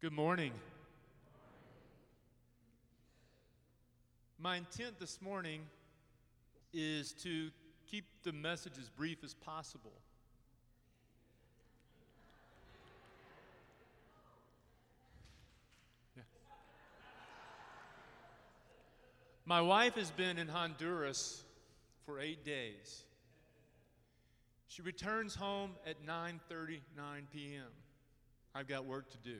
Good morning. My intent this morning is to keep the message as brief as possible. My wife has been in Honduras for 8 days. She returns home at 9:39 p.m. I've got work to do.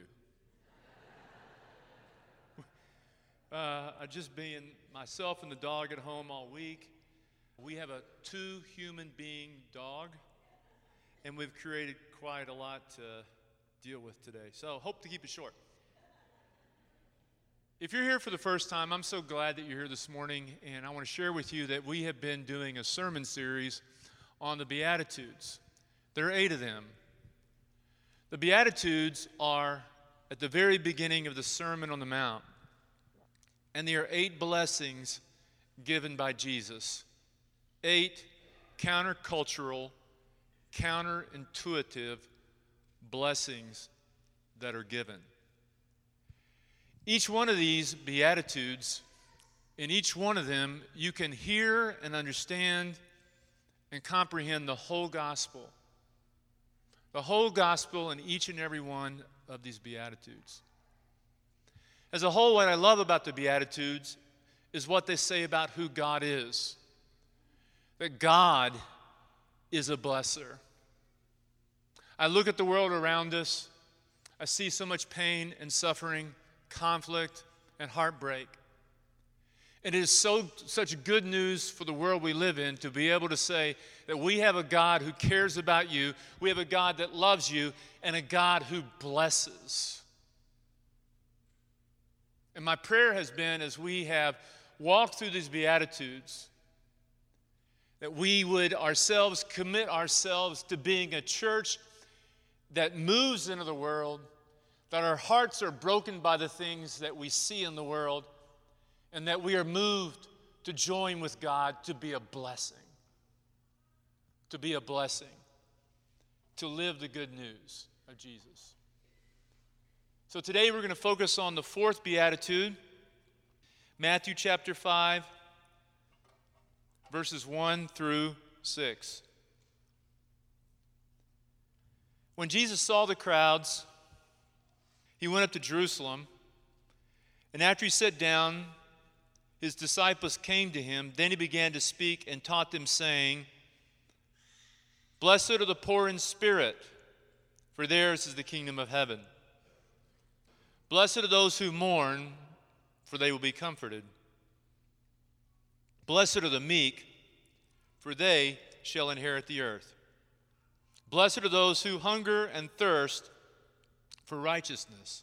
Uh, just being myself and the dog at home all week. We have a two human being dog, and we've created quite a lot to deal with today. So, hope to keep it short. If you're here for the first time, I'm so glad that you're here this morning, and I want to share with you that we have been doing a sermon series on the Beatitudes. There are eight of them. The Beatitudes are at the very beginning of the Sermon on the Mount. And there are eight blessings given by Jesus. Eight countercultural, counterintuitive blessings that are given. Each one of these Beatitudes, in each one of them, you can hear and understand and comprehend the whole gospel. The whole gospel in each and every one of these Beatitudes. As a whole, what I love about the Beatitudes is what they say about who God is that God is a blesser. I look at the world around us, I see so much pain and suffering, conflict and heartbreak. And it is so such good news for the world we live in to be able to say that we have a God who cares about you, we have a God that loves you, and a God who blesses. And my prayer has been as we have walked through these Beatitudes, that we would ourselves commit ourselves to being a church that moves into the world, that our hearts are broken by the things that we see in the world, and that we are moved to join with God to be a blessing. To be a blessing. To live the good news of Jesus. So today we're going to focus on the fourth beatitude, Matthew chapter 5, verses 1 through 6. When Jesus saw the crowds, he went up to Jerusalem, and after he sat down, his disciples came to him. Then he began to speak and taught them, saying, Blessed are the poor in spirit, for theirs is the kingdom of heaven. Blessed are those who mourn, for they will be comforted. Blessed are the meek, for they shall inherit the earth. Blessed are those who hunger and thirst for righteousness.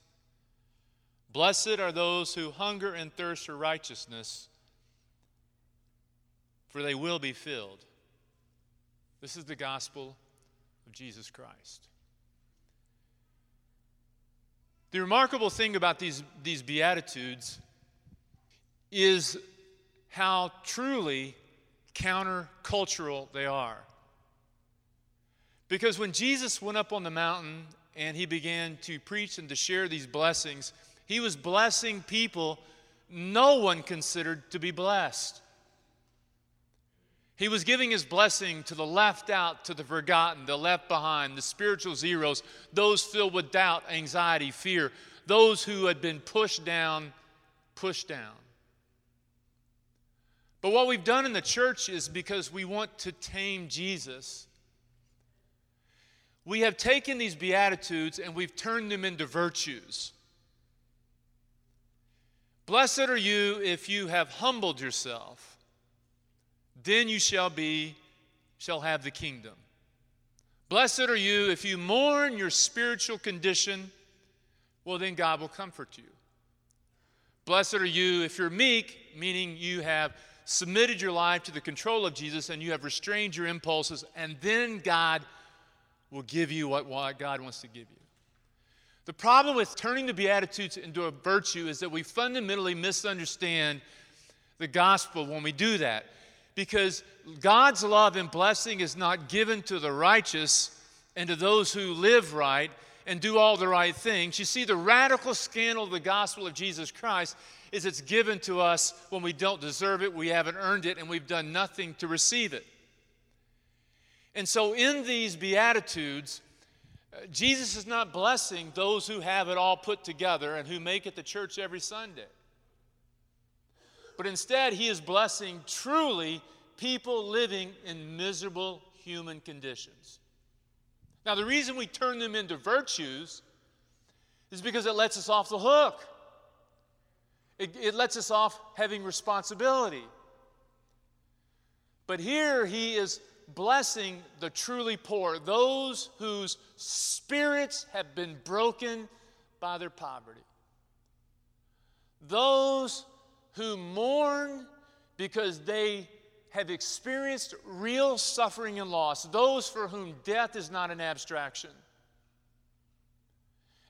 Blessed are those who hunger and thirst for righteousness, for they will be filled. This is the gospel of Jesus Christ. The remarkable thing about these, these Beatitudes is how truly countercultural they are. Because when Jesus went up on the mountain and he began to preach and to share these blessings, he was blessing people no one considered to be blessed. He was giving his blessing to the left out, to the forgotten, the left behind, the spiritual zeros, those filled with doubt, anxiety, fear, those who had been pushed down, pushed down. But what we've done in the church is because we want to tame Jesus. We have taken these Beatitudes and we've turned them into virtues. Blessed are you if you have humbled yourself then you shall be, shall have the kingdom. Blessed are you if you mourn your spiritual condition, well, then God will comfort you. Blessed are you if you're meek, meaning you have submitted your life to the control of Jesus and you have restrained your impulses, and then God will give you what, God wants to give you. The problem with turning the Beatitudes into a virtue is that we fundamentally misunderstand the gospel when we do that because God's love and blessing is not given to the righteous and to those who live right. and do all the right things. You see, the radical scandal of the gospel of Jesus Christ is it's given to us when we don't deserve it, we haven't earned it, and we've done nothing to receive it. And so, in these Beatitudes, uh, Jesus is not blessing those who have it all put together and who make it to church every Sunday. But instead, he is blessing truly people living in miserable human conditions. Now, the reason we turn them into virtues is because it lets us off the hook. It, it lets us off having responsibility. But here he is blessing the truly poor, those whose spirits have been broken by their poverty. Those who mourn because they have experienced real suffering and loss, those for whom death is not an abstraction.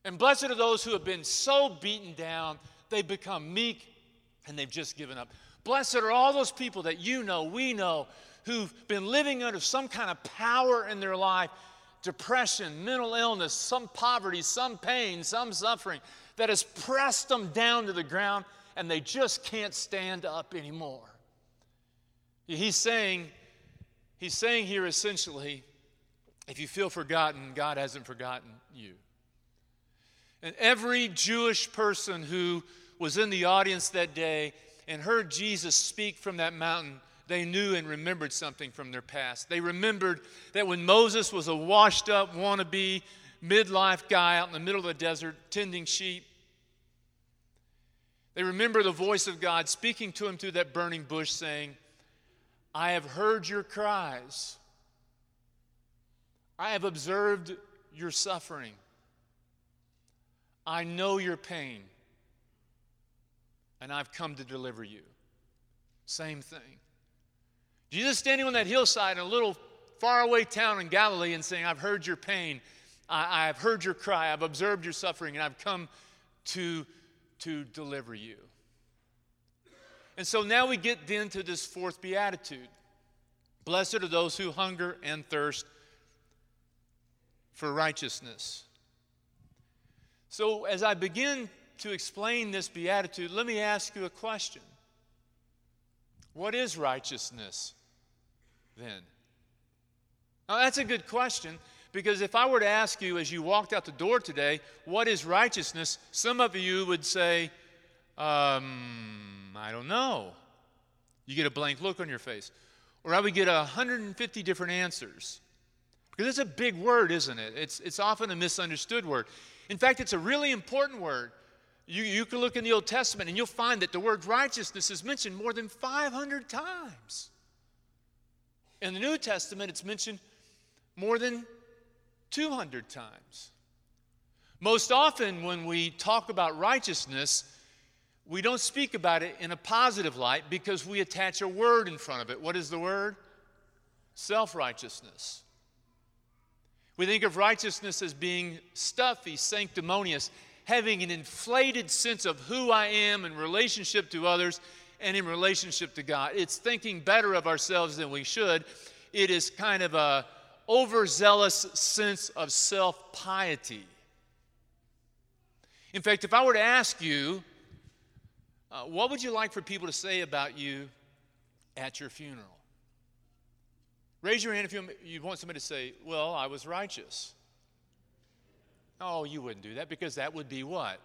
And blessed are those who have been so beaten down, they become meek and they've just given up. Blessed are all those people that you know, we know, who've been living under some kind of power in their life depression, mental illness, some poverty, some pain, some suffering that has pressed them down to the ground and they just can't stand up anymore. He's saying, he's saying here essentially, if you feel forgotten, God hasn't forgotten you. And every Jewish person who was in the audience that day and heard Jesus speak from that mountain, they knew and remembered something from their past. They remembered that when Moses was a washed up, wannabe, midlife guy out in the middle of the desert tending sheep, they remember the voice of God speaking to him through that burning bush, saying, I have heard your cries. I have observed your suffering. I know your pain. And I've come to deliver you. Same thing. Jesus standing on that hillside in a little faraway town in Galilee and saying, I've heard your pain. I, have heard your cry. I've observed your suffering. And I've come to, to deliver you. And so now we get into this fourth beatitude. Blessed are those who hunger and thirst for righteousness. So, as I begin to explain this beatitude, let me ask you a question What is righteousness then? Now, that's a good question because if I were to ask you as you walked out the door today, what is righteousness? Some of you would say, um, I don't know. You get a blank look on your face. Or I would get 150 different answers. Because it's a big word, isn't it? It's, it's often a misunderstood word. In fact, it's a really important word. You, you can look in the Old Testament and you'll find that the word righteousness is mentioned more than 500 times. In the New Testament, it's mentioned more than 200 times. Most often, when we talk about righteousness, we don't speak about it in a positive light because we attach a word in front of it. What is the word? Self righteousness. We think of righteousness as being stuffy, sanctimonious, having an inflated sense of who I am in relationship to others and in relationship to God. It's thinking better of ourselves than we should. It is kind of a overzealous sense of self piety. In fact, if I were to ask you, uh, what would you like for people to say about you at your funeral? Raise your hand if you, you want somebody to say, Well, I was righteous. Oh, you wouldn't do that because that would be what?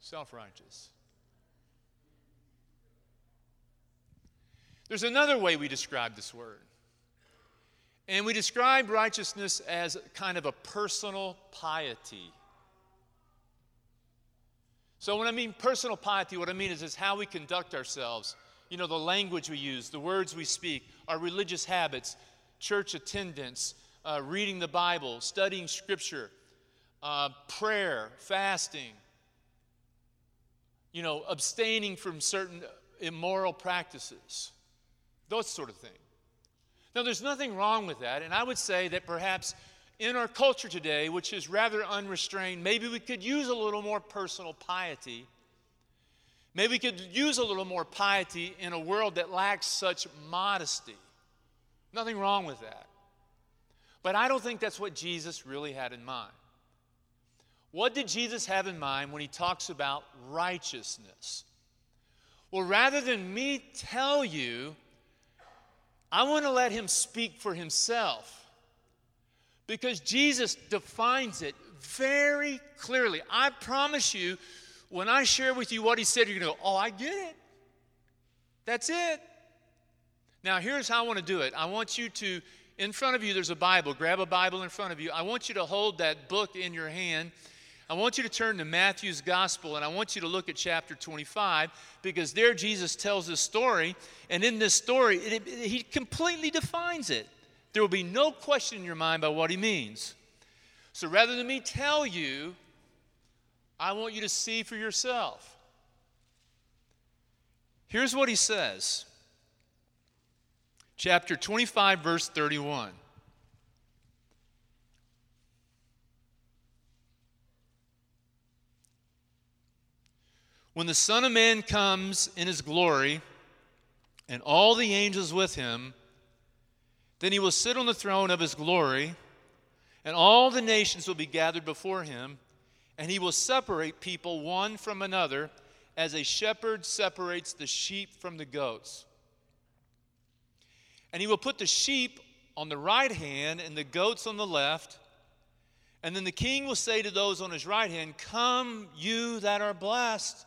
Self righteous. There's another way we describe this word. And we describe righteousness as kind of a personal piety. So, when I mean personal piety, what I mean is, is how we conduct ourselves. You know, the language we use, the words we speak, our religious habits, church attendance, uh, reading the Bible, studying Scripture, uh, prayer, fasting, you know, abstaining from certain immoral practices, those sort of things. Now, there's nothing wrong with that, and I would say that perhaps in our culture today, which is rather unrestrained, maybe we could use a little more personal piety. Maybe we could use a little more piety in a world that lacks such modesty. Nothing wrong with that. But I don't think that's what Jesus really had in mind. What did Jesus have in mind when he talks about righteousness? Well, rather than me tell you, I want to let him speak for himself. Because Jesus defines it very clearly. I promise you, when I share with you what he said, you're going to go, Oh, I get it. That's it. Now, here's how I want to do it. I want you to, in front of you, there's a Bible. Grab a Bible in front of you. I want you to hold that book in your hand I want you to turn to Matthew's gospel and I want you to look at chapter 25 because there Jesus tells this story. And in this story, it, it, he completely defines it. There will be no question in your mind about what he means. So rather than me tell you, I want you to see for yourself. Here's what he says chapter 25, verse 31. When the Son of Man comes in his glory, and all the angels with him, then he will sit on the throne of his glory, and all the nations will be gathered before him, and he will separate people one from another, as a shepherd separates the sheep from the goats. And he will put the sheep on the right hand and the goats on the left. And then the king will say to those on his right hand, Come, you that are blessed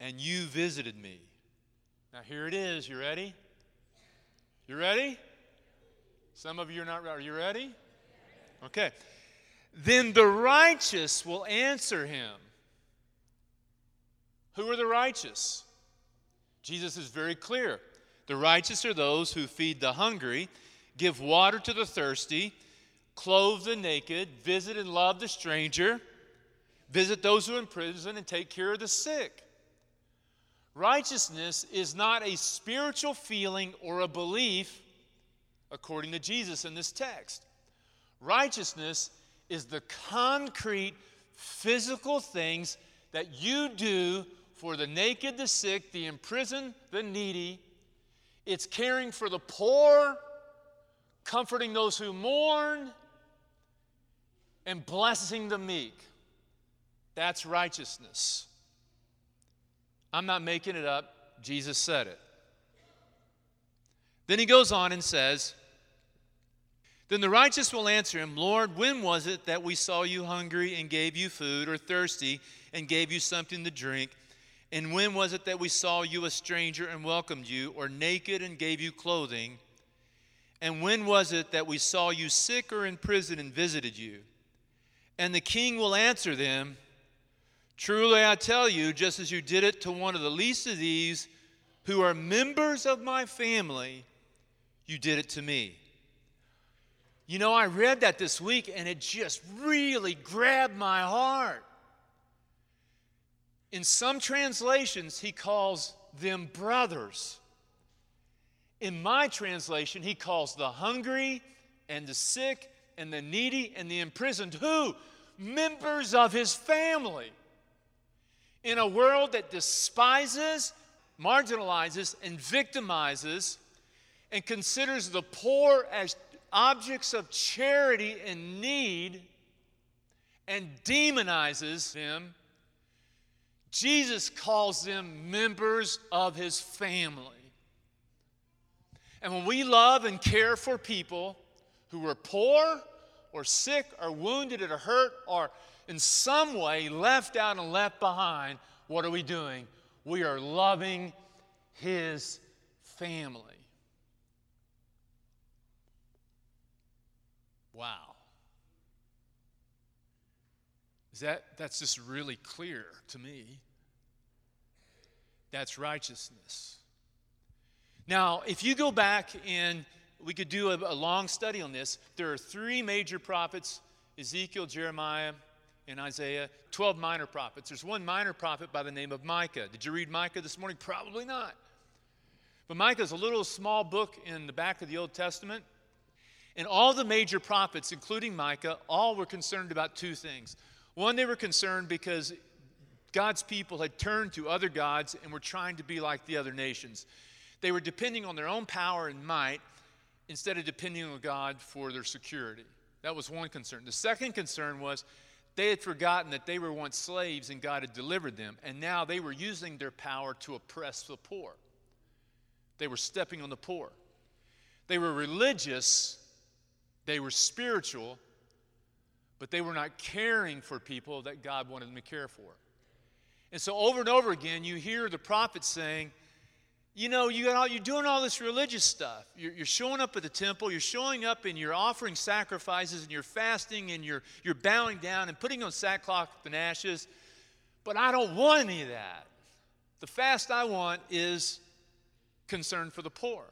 and you visited me. Now, here it is. You ready? You ready? Some of you are not. ready. Are you ready? Okay. Then the righteous will answer him. Who are the righteous? Jesus is very clear. The righteous are those who feed the hungry, give water to the thirsty, clothe the naked, visit and love the stranger, visit those who are in prison, and take care of the sick. Righteousness is not a spiritual feeling or a belief, according to Jesus in this text. Righteousness is the concrete, physical things that you do for the naked, the sick, the imprisoned, the needy. It's caring for the poor, comforting those who mourn, and blessing the meek. That's righteousness. I'm not making it up. Jesus said it. Then he goes on and says, Then the righteous will answer him, Lord, when was it that we saw you hungry and gave you food, or thirsty and gave you something to drink? And when was it that we saw you a stranger and welcomed you, or naked and gave you clothing? And when was it that we saw you sick or in prison and visited you? And the king will answer them, Truly I tell you, just as you did it to one of the least of these who are members of my family, you did it to me. You know, I read that this week and it just really grabbed my heart. In some translations, he calls them brothers. In my translation, he calls the hungry and the sick and the needy and the imprisoned who? Members of his family. In a world that despises, marginalizes, and victimizes, and considers the poor as objects of charity and need, and demonizes them, Jesus calls them members of his family. And when we love and care for people who are poor or sick or wounded or hurt or in some way left out and left behind, what are we doing? We are loving his family. Wow. Is that that's just really clear to me. That's righteousness. Now, if you go back and we could do a, a long study on this, there are three major prophets Ezekiel, Jeremiah, in Isaiah, 12 minor prophets. There's one minor prophet by the name of Micah. Did you read Micah this morning? Probably not. But Micah is a little small book in the back of the Old Testament. And all the major prophets, including Micah, all were concerned about two things. One, they were concerned because God's people had turned to other gods and were trying to be like the other nations. They were depending on their own power and might instead of depending on God for their security. That was one concern. The second concern was they had forgotten that they were once slaves and God had delivered them, and now they were using their power to oppress the poor. They were stepping on the poor. They were religious, they were spiritual, but they were not caring for people that God wanted them to care for. And so over and over again, you hear the prophets saying, you know, you got all, you're doing all this religious stuff. You're, you're, showing up at the temple, you're showing up and you're offering sacrifices and you're fasting and you're, you're bowing down and putting on sackcloth and ashes. But I don't want any of that. The fast I want is concern for the poor.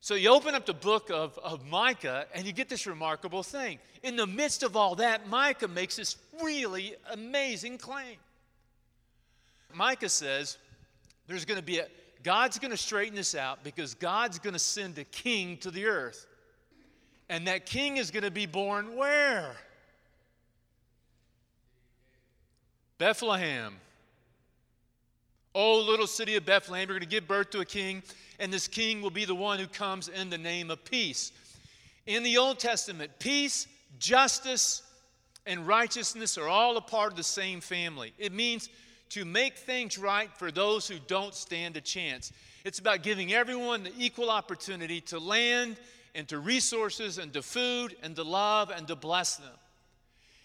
So you open up the book of, of Micah and you get this remarkable thing. In the midst of all that, Micah makes this really amazing claim. Micah says there's going to be a, God's going to straighten this out because God's going to send a king to the earth. And that king is going to be born where? Bethlehem. Oh, little city of Bethlehem, you're going to give birth to a king, and this king will be the one who comes in the name of peace. In the Old Testament, peace, justice, and righteousness are all a part of the same family. It means to make things right for those who don't stand a chance. It's about giving everyone the equal opportunity to land and to resources and to food and to love and to bless them.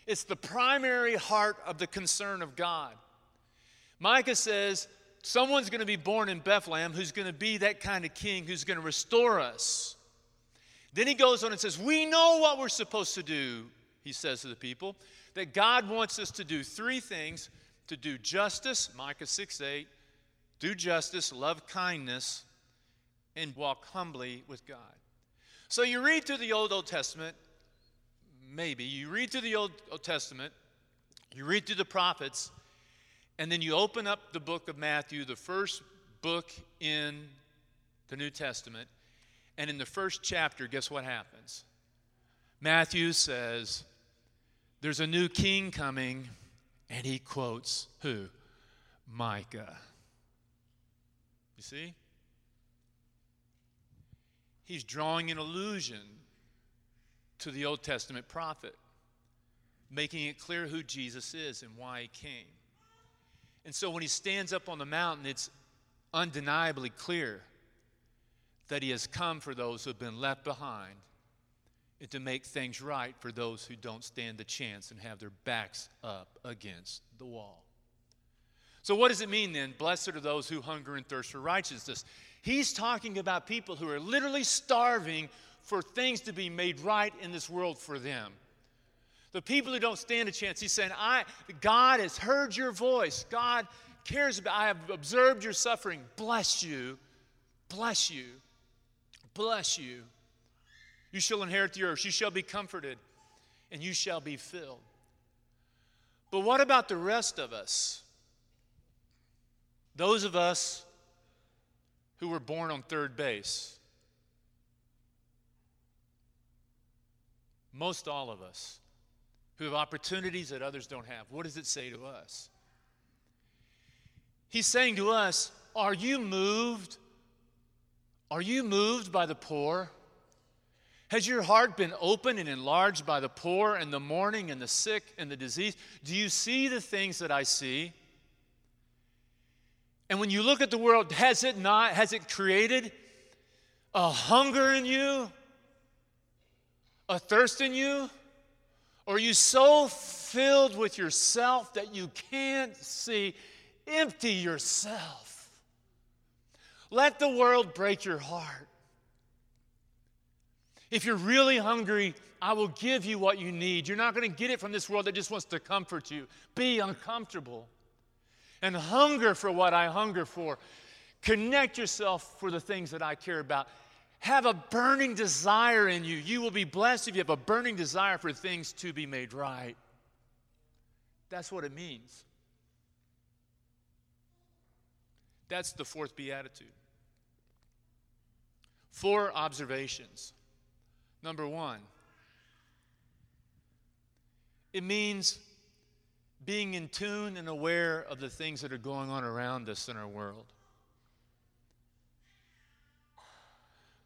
It's the primary heart of the concern of God. Micah says, Someone's going to be born in Bethlehem who's going to be that kind of king who's going to restore us. Then he goes on and says, We know what we're supposed to do, he says to the people, that God wants us to do three things to do justice, Micah 6 8, do justice, love kindness, and walk humbly with God. So you read through the Old Old Testament, maybe, you read through the Old, Old Testament, you read through the prophets, and then you open up the book of Matthew, the first book in the New Testament, and in the first chapter, guess what happens? Matthew says, There's a new king coming and he quotes who? Micah. You see? He's drawing an allusion to the Old Testament prophet, making it clear who Jesus is and why he came. And so when he stands up on the mountain, it's undeniably clear that he has come for those who have been left behind and to make things right for those who don't stand a chance and have their backs up against the wall. So, what does it mean then? Blessed are those who hunger and thirst for righteousness. He's talking about people who are literally starving for things to be made right in this world for them. The people who don't stand a chance, he's saying, I, God has heard your voice. God cares about, I have observed your suffering. Bless you. Bless you. Bless you. You shall inherit the earth. You shall be comforted, and you shall be filled. But what about the rest of us? Those of us who were born on third base. Most all of us who have opportunities that others don't have. What does it say to us? He's saying to us, Are you moved? Are you moved by the poor? Has your heart been opened and enlarged by the poor and the mourning and the sick and the disease? Do you see the things that I see? And when you look at the world, has it not, has it created a hunger in you? A thirst in you? Or are you so filled with yourself that you can't see? Empty yourself. Let the world break your heart. If you're really hungry, I will give you what you need. You're not going to get it from this world that just wants to comfort you. Be uncomfortable and hunger for what I hunger for. Connect yourself for the things that I care about. Have a burning desire in you. You will be blessed if you have a burning desire for things to be made right. That's what it means. That's the fourth beatitude. Four observations. Number one, it means being in tune and aware of the things that are going on around us in our world.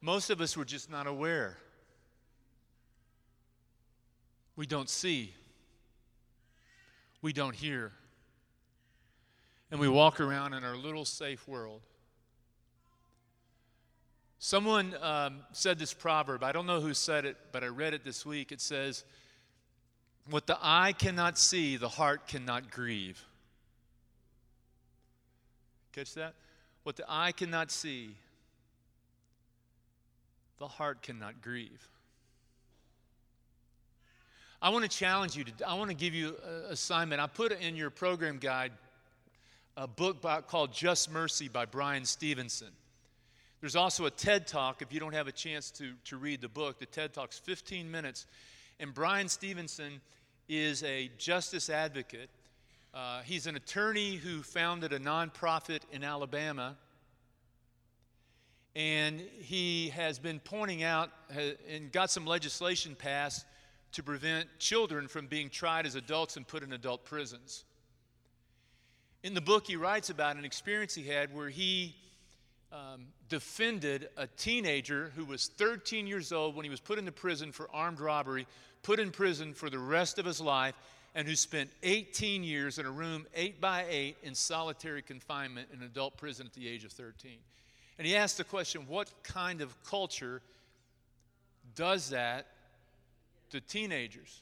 Most of us were just not aware. We don't see. We don't hear. And we walk around in our little safe world. Someone um, said this proverb. I don't know who said it, but I read it this week. It says, What the eye cannot see, the heart cannot grieve. Catch that? What the eye cannot see, the heart cannot grieve. I want to challenge you to, I want to give you an assignment. I put in your program guide a book by, called Just Mercy by Bryan Stevenson. There's also a TED Talk if you don't have a chance to, to read the book. The TED Talk's 15 minutes. And Bryan Stevenson is a justice advocate. Uh, he's an attorney who founded a nonprofit in Alabama and he has been pointing out and got some legislation passed to prevent children from being tried as adults and put in adult prisons. In the book, he writes about an experience he had where he um, defended a teenager who was 13 years old when he was put into prison for armed robbery, put in prison for the rest of his life, and who spent 18 years in a room 8 by 8 in solitary confinement in an adult prison at the age of 13. And he asked the question what kind of culture does that to teenagers?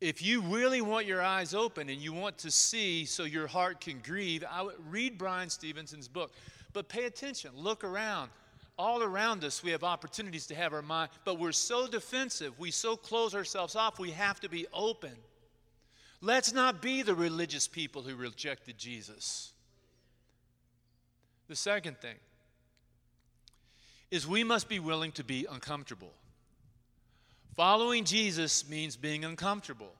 If you really want your eyes open and you want to see so your heart can grieve, I would read Bryan Stevenson's book. But pay attention, look around. All around us, we have opportunities to have our mind, but we're so defensive, we so close ourselves off, we have to be open. Let's not be the religious people who rejected Jesus. The second thing is we must be willing to be uncomfortable. Following Jesus means being uncomfortable.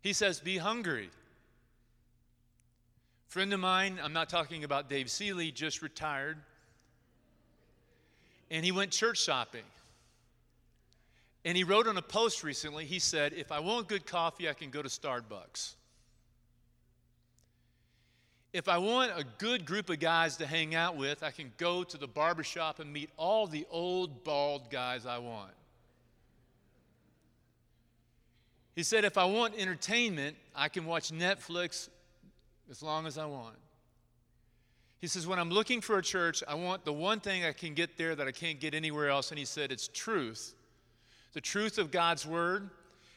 He says, Be hungry. Friend of mine, I'm not talking about Dave Seeley, just retired, and he went church shopping. And he wrote on a post recently, he said, If I want good coffee, I can go to Starbucks. If I want a good group of guys to hang out with, I can go to the barbershop and meet all the old bald guys I want. He said, if I want entertainment, I can watch Netflix as long as I want. He says, when I'm looking for a church, I want the one thing I can get there that I can't get anywhere else. And he said, it's truth the truth of God's word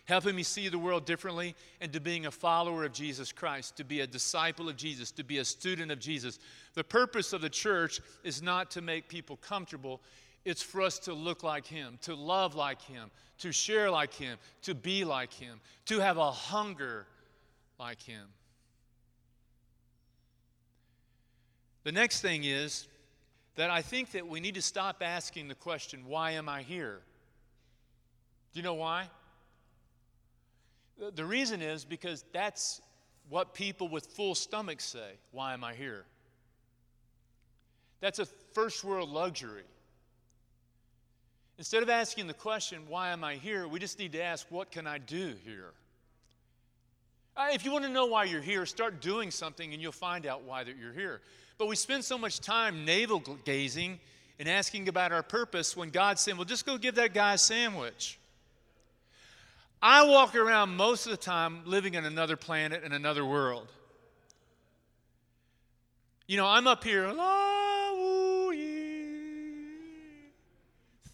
helping me see the world differently, and to being a follower of Jesus Christ, to be a disciple of Jesus, to be a student of Jesus. The purpose of the church is not to make people comfortable, it's for us to look like Him, to love like Him, to share like Him, to be like Him, to have a hunger like Him. The next thing is that I think that we need to stop asking the question, why am I here? Do you know why? The reason is because that's what people with full stomachs say. Why am I here? That's a first world luxury. Instead of asking the question, why am I here, we just need to ask, what can I do here? Uh, if you want to know why you're here, start doing something and you'll find out why that you're here. But we spend so much time navel gazing and asking about our purpose when God's saying, well, just go give that guy a sandwich. I walk around most of the time living in another planet in another world. You know, I'm up here.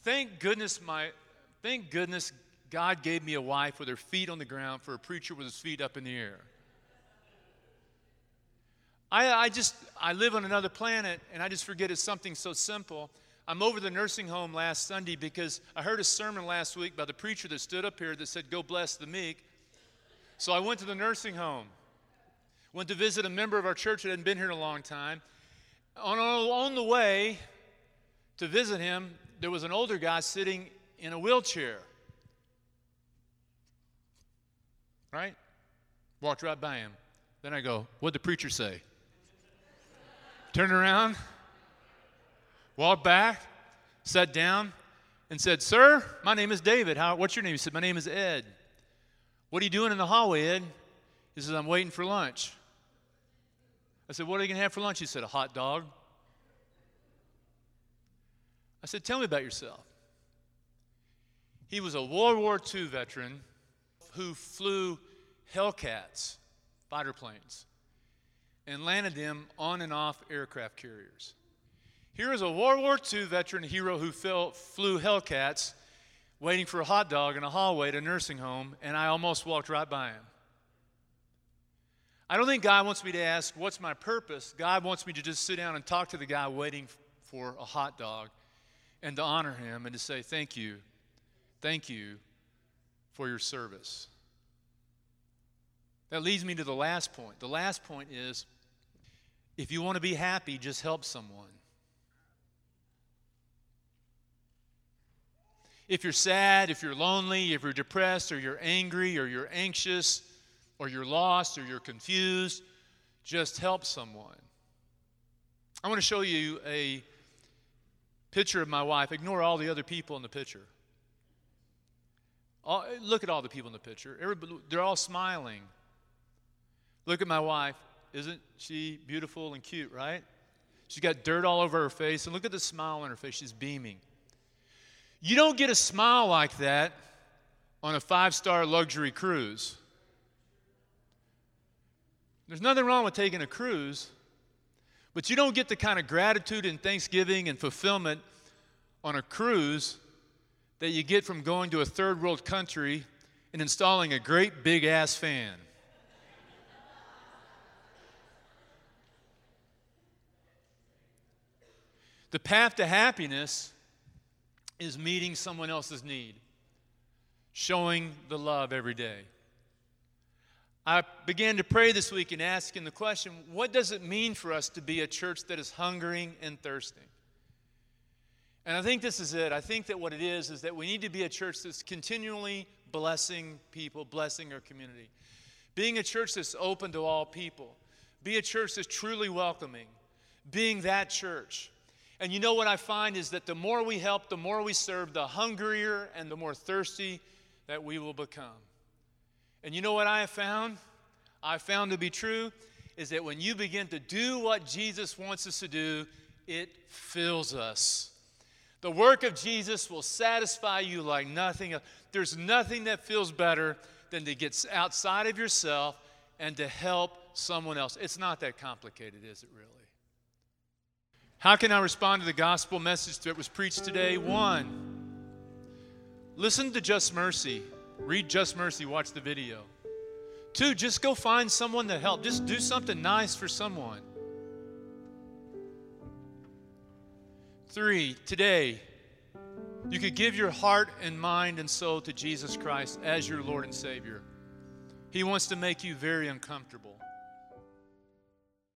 Thank goodness my thank goodness God gave me a wife with her feet on the ground for a preacher with his feet up in the air. I, I just I live on another planet and I just forget it's something so simple. I'm over the nursing home last Sunday because I heard a sermon last week by the preacher that stood up here that said, Go bless the meek. So I went to the nursing home, went to visit a member of our church that hadn't been here in a long time. On, on the way to visit him, there was an older guy sitting in a wheelchair. right? Walked right by him. Then I go, What'd the preacher say? Turn around, walked back, sat down, and said, Sir, my name is David. How, what's your name? He said, My name is Ed. What are you doing in the hallway, Ed? He says, I'm waiting for lunch. I said, What are you going to have for lunch? He said, A hot dog. I said, Tell me about yourself. He was a World War II veteran who flew Hellcats, fighter planes, and landed them on and off aircraft carriers. Here is a World War II veteran hero who flew Hellcats waiting for a hot dog in a hallway at a nursing home, and I almost walked right by him. I don't think God wants me to ask, What's my purpose? God wants me to just sit down and talk to the guy waiting for a hot dog and to honor him and to say, Thank you. Thank you for your service. That leads me to the last point. The last point is if you want to be happy, just help someone. If you're sad, if you're lonely, if you're depressed, or you're angry, or you're anxious, or you're lost, or you're confused, just help someone. I want to show you a picture of my wife. Ignore all the other people in the picture. All, look at all the people in the picture. Everybody, they're all smiling. Look at my wife. Isn't she beautiful and cute, right? She's got dirt all over her face. And look at the smile on her face. She's beaming. You don't get a smile like that on a five star luxury cruise. There's nothing wrong with taking a cruise, but you don't get the kind of gratitude and thanksgiving and fulfillment on a cruise that you get from going to a third world country and installing a great big ass fan. the path to happiness is meeting someone else's need, showing the love every day. I began to pray this week and asking the question what does it mean for us to be a church that is hungering and thirsting? And I think this is it. I think that what it is is that we need to be a church that's continually blessing people, blessing our community. Being a church that's open to all people. Be a church that's truly welcoming. Being that church. And you know what I find is that the more we help, the more we serve, the hungrier and the more thirsty that we will become. And you know what I have found? I found to be true is that when you begin to do what Jesus wants us to do, it fills us. The work of Jesus will satisfy you like nothing else. There's nothing that feels better than to get outside of yourself and to help someone else. It's not that complicated, is it really? How can I respond to the gospel message that was preached today? One, listen to Just Mercy. Read Just Mercy, watch the video. Two, just go find someone to help. Just do something nice for someone. Three, today, you could give your heart and mind and soul to Jesus Christ as your Lord and Savior. He wants to make you very uncomfortable.